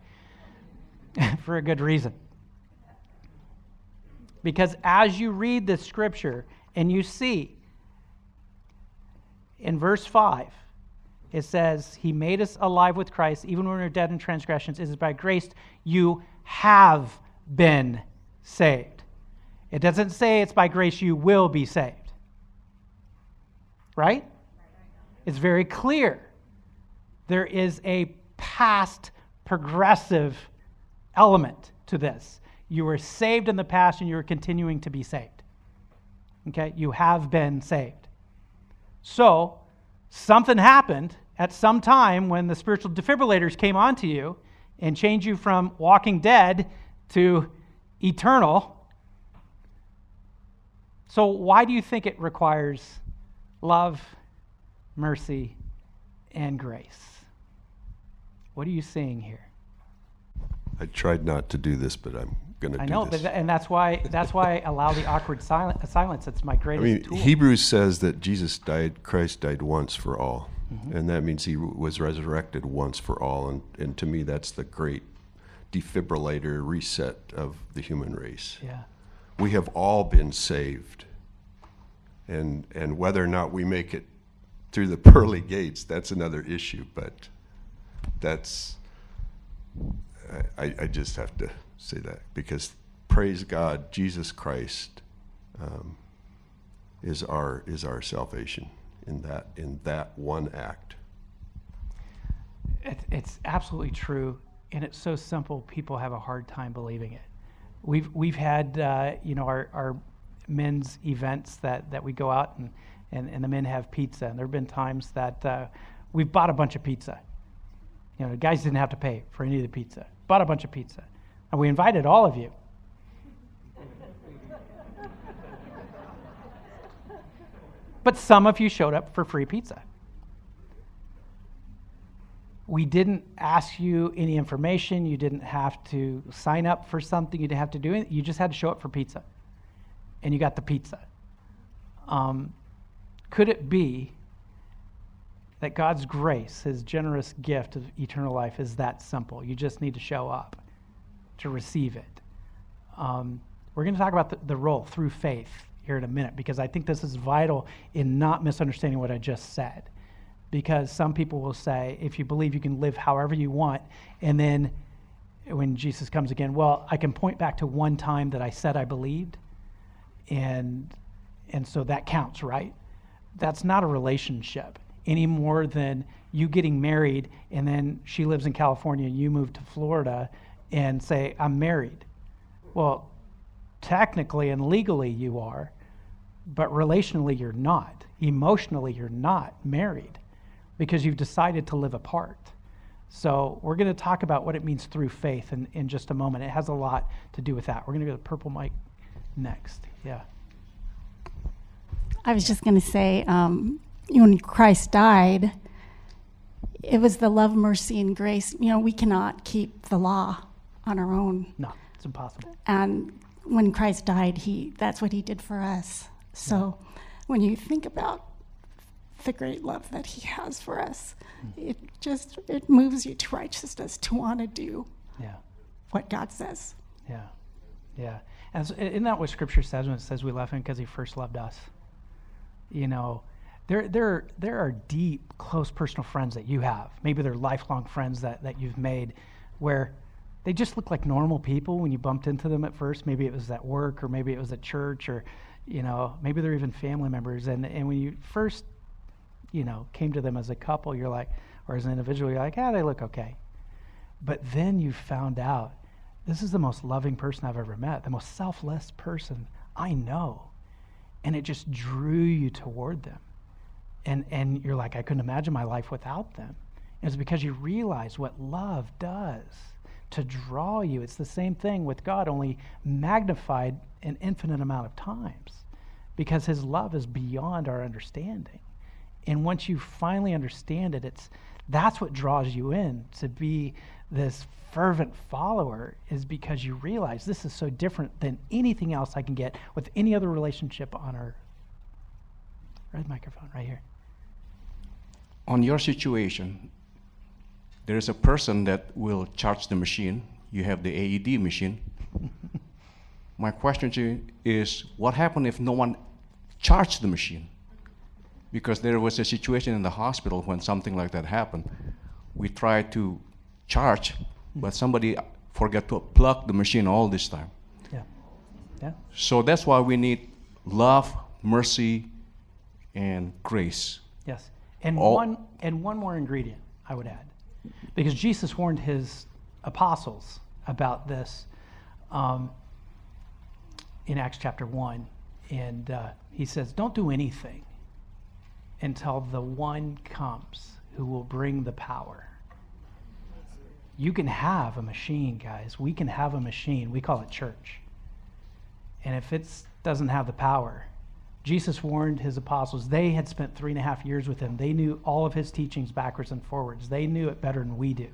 for a good reason. Because as you read the scripture and you see in verse 5, it says, He made us alive with Christ, even when we are dead in transgressions. It is by grace you have been saved. It doesn't say it's by grace you will be saved. Right? It's very clear. There is a past progressive element to this. You were saved in the past and you are continuing to be saved. Okay? You have been saved. So, something happened at some time when the spiritual defibrillators came onto you and changed you from walking dead to eternal. So, why do you think it requires love, mercy, and grace? What are you seeing here? I tried not to do this, but I'm going to do I know, this. but, and that's why that's why I allow the awkward silence. silence. It's my greatest. I mean, tool. Hebrews says that Jesus died, Christ died once for all. Mm-hmm. And that means he was resurrected once for all. And, and to me, that's the great defibrillator reset of the human race. yeah. We have all been saved. And, and whether or not we make it through the pearly gates, that's another issue. But that's, I, I just have to say that because praise God, Jesus Christ um, is our is our salvation in that in that one act. It, it's absolutely true, and it's so simple. People have a hard time believing it. We've we've had uh, you know our, our men's events that, that we go out and, and, and the men have pizza, and there have been times that uh, we've bought a bunch of pizza. You know, the guys didn't have to pay for any of the pizza. Bought a bunch of pizza, and we invited all of you. But some of you showed up for free pizza. We didn't ask you any information. You didn't have to sign up for something. You didn't have to do anything. You just had to show up for pizza. And you got the pizza. Um, could it be that God's grace, his generous gift of eternal life, is that simple? You just need to show up to receive it. Um, we're going to talk about the, the role through faith here in a minute because I think this is vital in not misunderstanding what I just said. Because some people will say, if you believe you can live however you want, and then when Jesus comes again, well, I can point back to one time that I said I believed, and and so that counts, right? That's not a relationship any more than you getting married and then she lives in California and you move to Florida and say, I'm married. Well, technically and legally you are, but relationally you're not. Emotionally you're not married because you've decided to live apart. So we're going to talk about what it means through faith in, in just a moment. It has a lot to do with that. We're going to go to purple Mike next. Yeah. I was just going to say, um, when Christ died, it was the love, mercy, and grace. You know, we cannot keep the law on our own. No, it's impossible. And when Christ died, he that's what he did for us. So yeah. when you think about the great love that he has for us, mm. it just it moves you to righteousness to want to do yeah. what God says. Yeah. Yeah. And so, isn't that what scripture says when it says we love him because he first loved us? You know, there, there, there are deep, close personal friends that you have. Maybe they're lifelong friends that, that you've made where they just look like normal people when you bumped into them at first. Maybe it was at work or maybe it was at church or, you know, maybe they're even family members. And, and when you first, you know, came to them as a couple, you're like, or as an individual, you're like, ah, they look okay. But then you found out this is the most loving person I've ever met, the most selfless person I know. And it just drew you toward them and and you're like i couldn't imagine my life without them and it's because you realize what love does to draw you. It's the same thing with god only magnified an infinite amount of times because his love is beyond our understanding. And once you finally understand it it's that's what draws you in. To be this fervent follower is because you realize this is so different than anything else I can get with any other relationship on earth. Red microphone right here. On your situation, there is a person that will charge the machine. You have the AED machine. My question to you is what happened if no one charged the machine? Because there was a situation in the hospital when something like that happened. We tried to charge, but somebody forgot to plug the machine all this time. Yeah. Yeah. So that's why we need love, mercy, and grace. Yes. And All, one and one more ingredient I would add, because Jesus warned his apostles about this um, in Acts chapter one, and uh, he says, "Don't do anything until the one comes who will bring the power." You can have a machine, guys. We can have a machine. We call it church. And if it doesn't have the power, Jesus warned his apostles. They had spent three and a half years with him. They knew all of his teachings backwards and forwards. They knew it better than we do.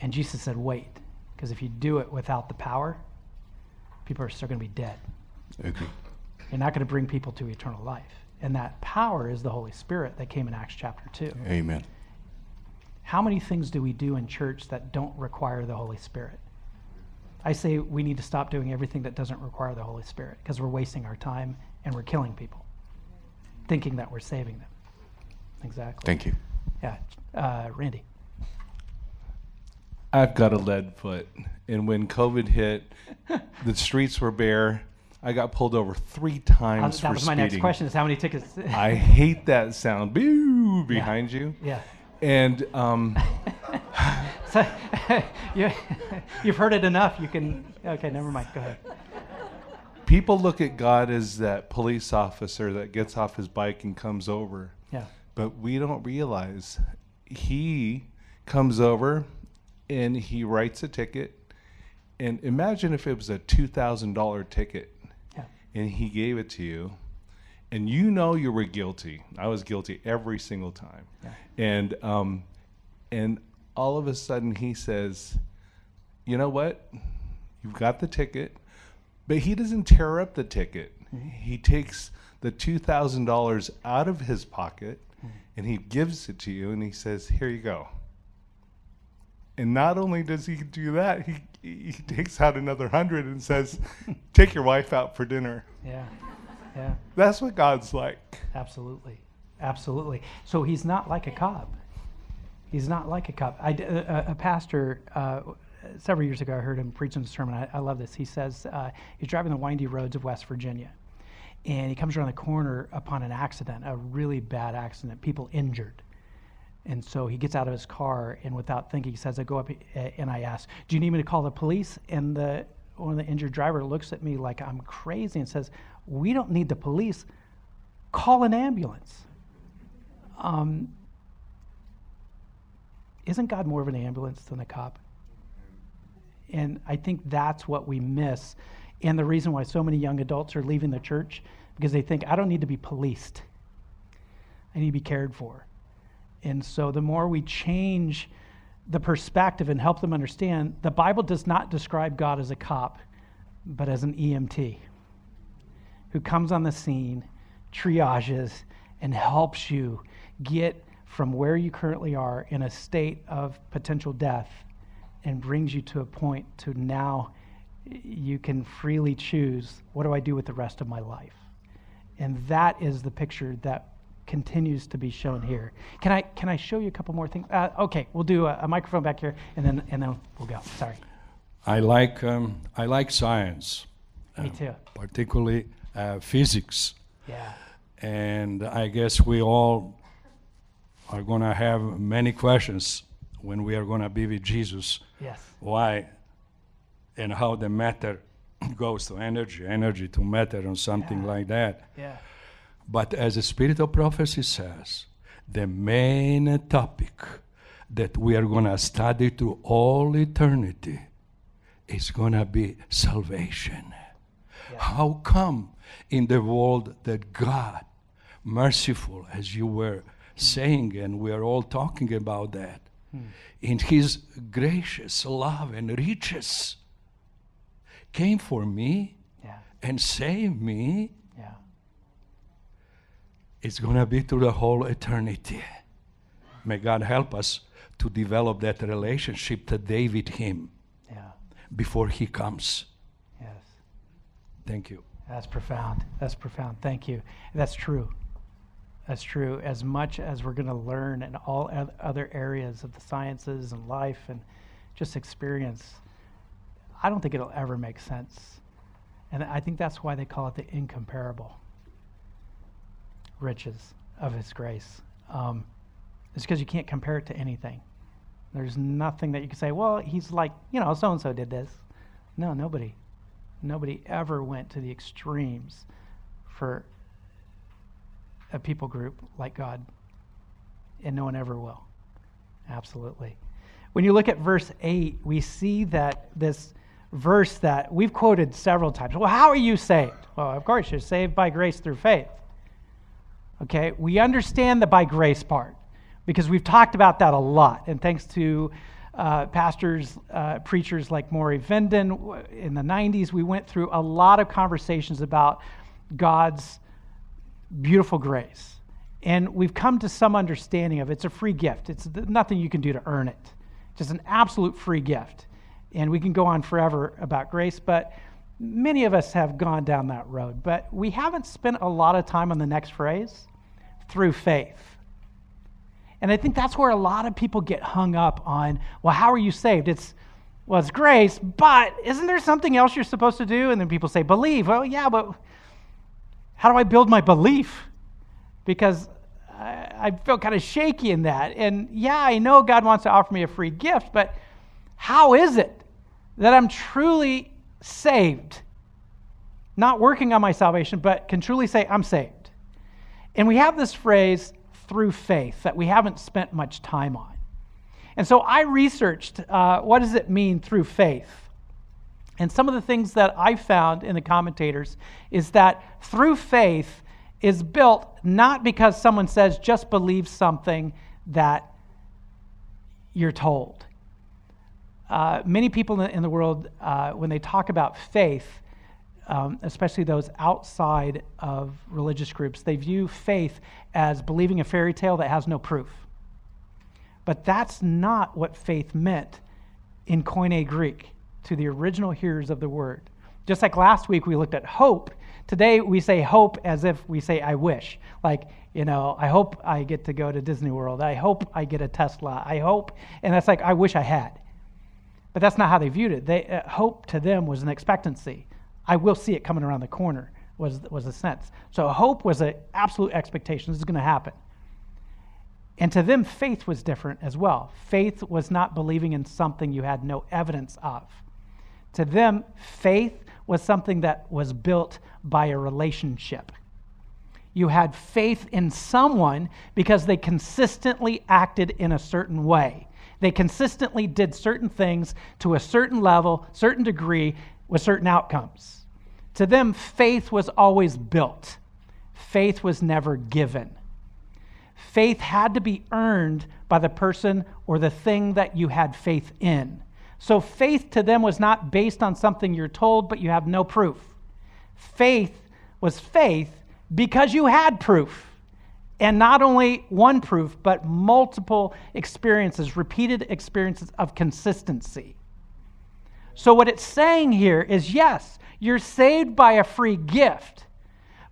And Jesus said, wait, because if you do it without the power, people are still going to be dead. Okay. You're not going to bring people to eternal life. And that power is the Holy Spirit that came in Acts chapter 2. Amen. How many things do we do in church that don't require the Holy Spirit? I say we need to stop doing everything that doesn't require the Holy Spirit because we're wasting our time and we're killing people, thinking that we're saving them. Exactly. Thank you. Yeah. Uh, Randy. I've got a lead foot. And when COVID hit, the streets were bare. I got pulled over three times that for was speeding. my next question is how many tickets? I hate that sound. Boo behind yeah. you. Yeah. And um, so, you, you've heard it enough. You can. Okay, never mind. Go ahead. People look at God as that police officer that gets off his bike and comes over. Yeah. But we don't realize he comes over and he writes a ticket. And imagine if it was a $2,000 ticket yeah. and he gave it to you and you know you were guilty. I was guilty every single time. Yeah. And um, and all of a sudden he says, "You know what? You've got the ticket." But he doesn't tear up the ticket. He takes the $2,000 out of his pocket and he gives it to you and he says, "Here you go." And not only does he do that, he he takes out another 100 and says, "Take your wife out for dinner." Yeah. Yeah. That's what God's like. Absolutely. Absolutely. So he's not like a cop. He's not like a cop. I, a, a pastor, uh, several years ago, I heard him preaching a sermon. I, I love this. He says uh, he's driving the windy roads of West Virginia. and he comes around the corner upon an accident, a really bad accident, people injured. And so he gets out of his car, and without thinking, he says, "I go up eh, and I ask, do you need me to call the police?" And the one of the injured driver looks at me like I'm crazy and says, "We don't need the police. Call an ambulance." Um, isn't God more of an ambulance than a cop? And I think that's what we miss. And the reason why so many young adults are leaving the church because they think, I don't need to be policed, I need to be cared for. And so the more we change the perspective and help them understand, the Bible does not describe God as a cop, but as an EMT who comes on the scene, triages, and helps you get from where you currently are in a state of potential death and brings you to a point to now you can freely choose what do I do with the rest of my life? And that is the picture that continues to be shown here. Can I can I show you a couple more things? Uh, okay, we'll do a, a, microphone back here, and then and then we'll go. Sorry. I like um, I like science. Me too. Uh, particularly uh, physics. Yeah. And I guess we all are going to have many questions when we are going to be with Jesus. Yes. Why and how the matter goes to energy, energy to matter, and something yeah. like that. Yeah. But as the spirit of prophecy says, the main topic that we are going to study through all eternity is going to be salvation. Yeah. How come in the world that God, merciful as you were saying, and we are all talking about that, hmm. in His gracious love and riches, came for me yeah. and saved me yeah. it's going to be through the whole eternity. May God help us to develop that relationship today with Him yeah. before He comes. Yes. Thank you. That's profound. That's profound. Thank you. That's true. That's true. As much as we're going to learn in all other areas of the sciences and life and just experience, I don't think it'll ever make sense. And I think that's why they call it the incomparable riches of His grace. Um, it's because you can't compare it to anything. There's nothing that you can say, well, he's like, you know, so and so did this. No, nobody. Nobody ever went to the extremes for a people group like God. And no one ever will. Absolutely. When you look at verse 8, we see that this verse that we've quoted several times. Well, how are you saved? Well, of course, you're saved by grace through faith. Okay, we understand the by grace part because we've talked about that a lot. And thanks to uh, pastors, uh, preachers like Maury Venden in the 90s, we went through a lot of conversations about God's beautiful grace. And we've come to some understanding of it. it's a free gift. It's nothing you can do to earn it. Just an absolute free gift. And we can go on forever about grace, but many of us have gone down that road. But we haven't spent a lot of time on the next phrase through faith. And I think that's where a lot of people get hung up on, well, how are you saved? It's, well, it's grace, but isn't there something else you're supposed to do? And then people say, believe. Well, yeah, but how do I build my belief? Because I, I feel kind of shaky in that. And yeah, I know God wants to offer me a free gift, but how is it that I'm truly saved? Not working on my salvation, but can truly say, I'm saved. And we have this phrase, through faith, that we haven't spent much time on. And so I researched uh, what does it mean through faith? And some of the things that I found in the commentators is that through faith is built not because someone says just believe something that you're told. Uh, many people in the world, uh, when they talk about faith, um, especially those outside of religious groups, they view faith as believing a fairy tale that has no proof. But that's not what faith meant in Koine Greek to the original hearers of the word. Just like last week we looked at hope, today we say hope as if we say I wish. Like, you know, I hope I get to go to Disney World. I hope I get a Tesla. I hope. And that's like, I wish I had. But that's not how they viewed it. They, uh, hope to them was an expectancy. I will see it coming around the corner. was, was the sense. So hope was an absolute expectation. This is going to happen. And to them, faith was different as well. Faith was not believing in something you had no evidence of. To them, faith was something that was built by a relationship. You had faith in someone because they consistently acted in a certain way. They consistently did certain things to a certain level, certain degree, with certain outcomes. To them, faith was always built, faith was never given. Faith had to be earned by the person or the thing that you had faith in. So faith to them was not based on something you're told, but you have no proof. Faith was faith because you had proof. And not only one proof, but multiple experiences, repeated experiences of consistency. So, what it's saying here is yes, you're saved by a free gift.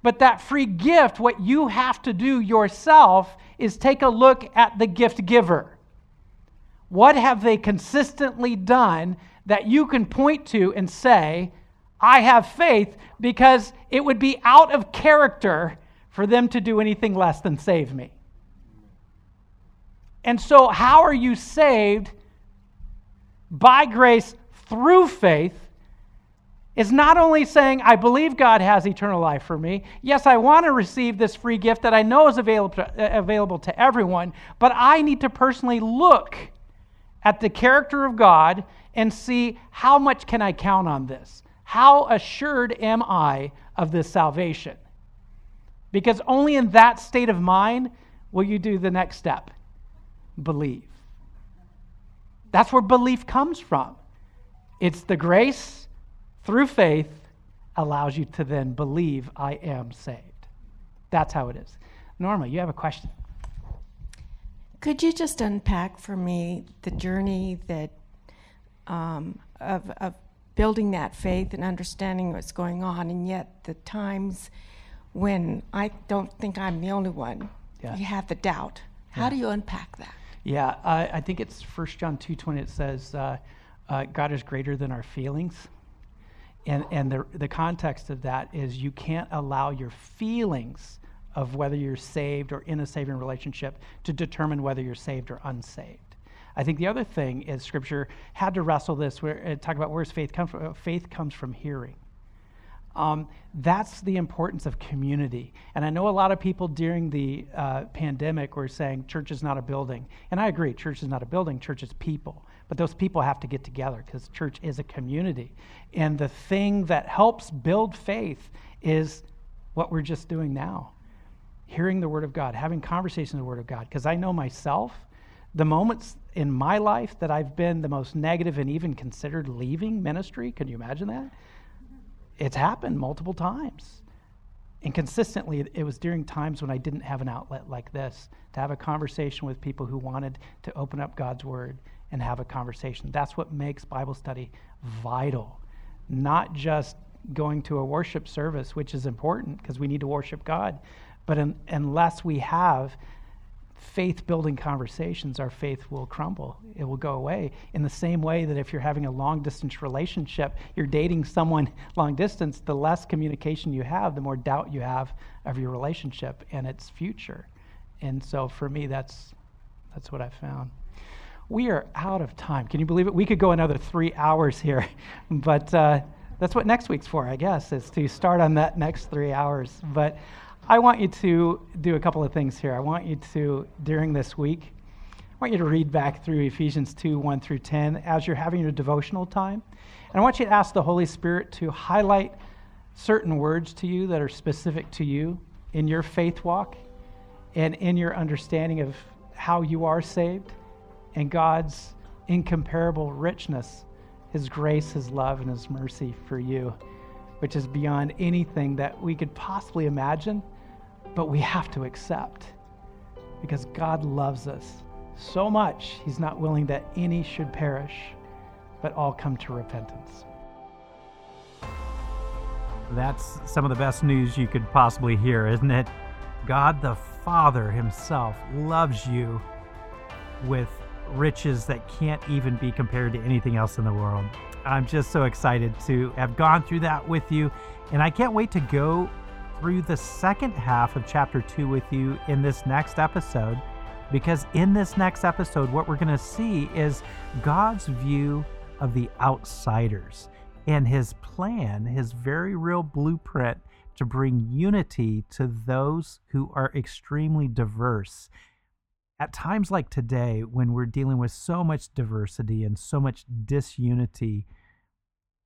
But that free gift, what you have to do yourself is take a look at the gift giver. What have they consistently done that you can point to and say, I have faith, because it would be out of character for them to do anything less than save me. And so, how are you saved by grace through faith? Is not only saying, I believe God has eternal life for me. Yes, I want to receive this free gift that I know is available to, uh, available to everyone, but I need to personally look at the character of God and see how much can I count on this? How assured am I of this salvation? Because only in that state of mind will you do the next step believe. That's where belief comes from. It's the grace through faith allows you to then believe I am saved. That's how it is. Norma, you have a question. Could you just unpack for me the journey that um, of, of building that faith and understanding what's going on, and yet the times when I don't think I'm the only one, Yeah. you have the doubt. How Yeah. do you unpack that? Yeah, uh, I think it's 1 John 2.20. It says, uh, uh, God is greater than our feelings. And, and the, the context of that is you can't allow your feelings of whether you're saved or in a saving relationship to determine whether you're saved or unsaved. I think the other thing is Scripture had to wrestle this, where uh, talk about where's faith come from. Faith comes from hearing. Um, that's the importance of community. And I know a lot of people during the uh, pandemic were saying church is not a building. And I agree, church is not a building, church is people. But those people have to get together because church is a community. And the thing that helps build faith is what we're just doing now hearing the Word of God, having conversations with the Word of God. Because I know myself, the moments in my life that I've been the most negative and even considered leaving ministry, can you imagine that? It's happened multiple times. And consistently, it- was during times when I didn't have an outlet like this to have a conversation with people who wanted to open up God's Word and have a conversation. That's what makes Bible study vital, not just going to a worship service, which is important because we need to worship God. But un- unless we have faith building conversations, our faith will crumble. It will go away. In the same way that if you're having a long distance relationship, you're dating someone long distance, the less communication you have, the more doubt you have of your relationship and its future. And so for me, that's, that's what I found. We are out of time. Can you believe it? We could go another three hours here, but uh, that's what next week's for, I guess, is to start on that next three hours. But I want you to do a couple of things here. I want you to, during this week, I want you to read back through Ephesians 2 1 through 10 as you're having your devotional time. And I want you to ask the Holy Spirit to highlight certain words to you that are specific to you in your faith walk and in your understanding of how you are saved and God's incomparable richness, His grace, His love, and His mercy for you, which is beyond anything that we could possibly imagine, but we have to accept because God loves us so much, He's not willing that any should perish, but all come to repentance. That's some of the best news you could possibly hear, isn't it? God the Father Himself loves you with riches that can't even be compared to anything else in the world. I'm just so excited to have gone through that with you, and I can't wait to go through the second half of chapter 2 with you in this next episode because in this next episode what we're going to see is God's view of the outsiders and his plan, his very real blueprint to bring unity to those who are extremely diverse. At times like today, when we're dealing with so much diversity and so much disunity,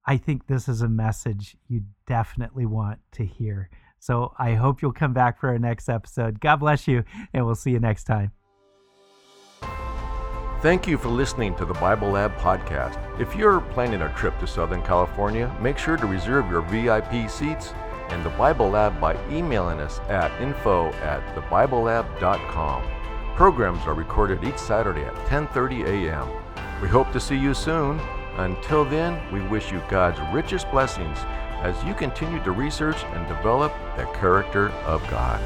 I think this is a message you definitely want to hear. So I hope you'll come back for our next episode. God bless you, and we'll see you next time. Thank you for listening to the Bible Lab podcast. If you're planning a trip to Southern California, make sure to reserve your VIP seats and the Bible Lab by emailing us at info at thebiblelab.com. Programs are recorded each Saturday at 10:30 a.m. We hope to see you soon. Until then, we wish you God's richest blessings as you continue to research and develop the character of God.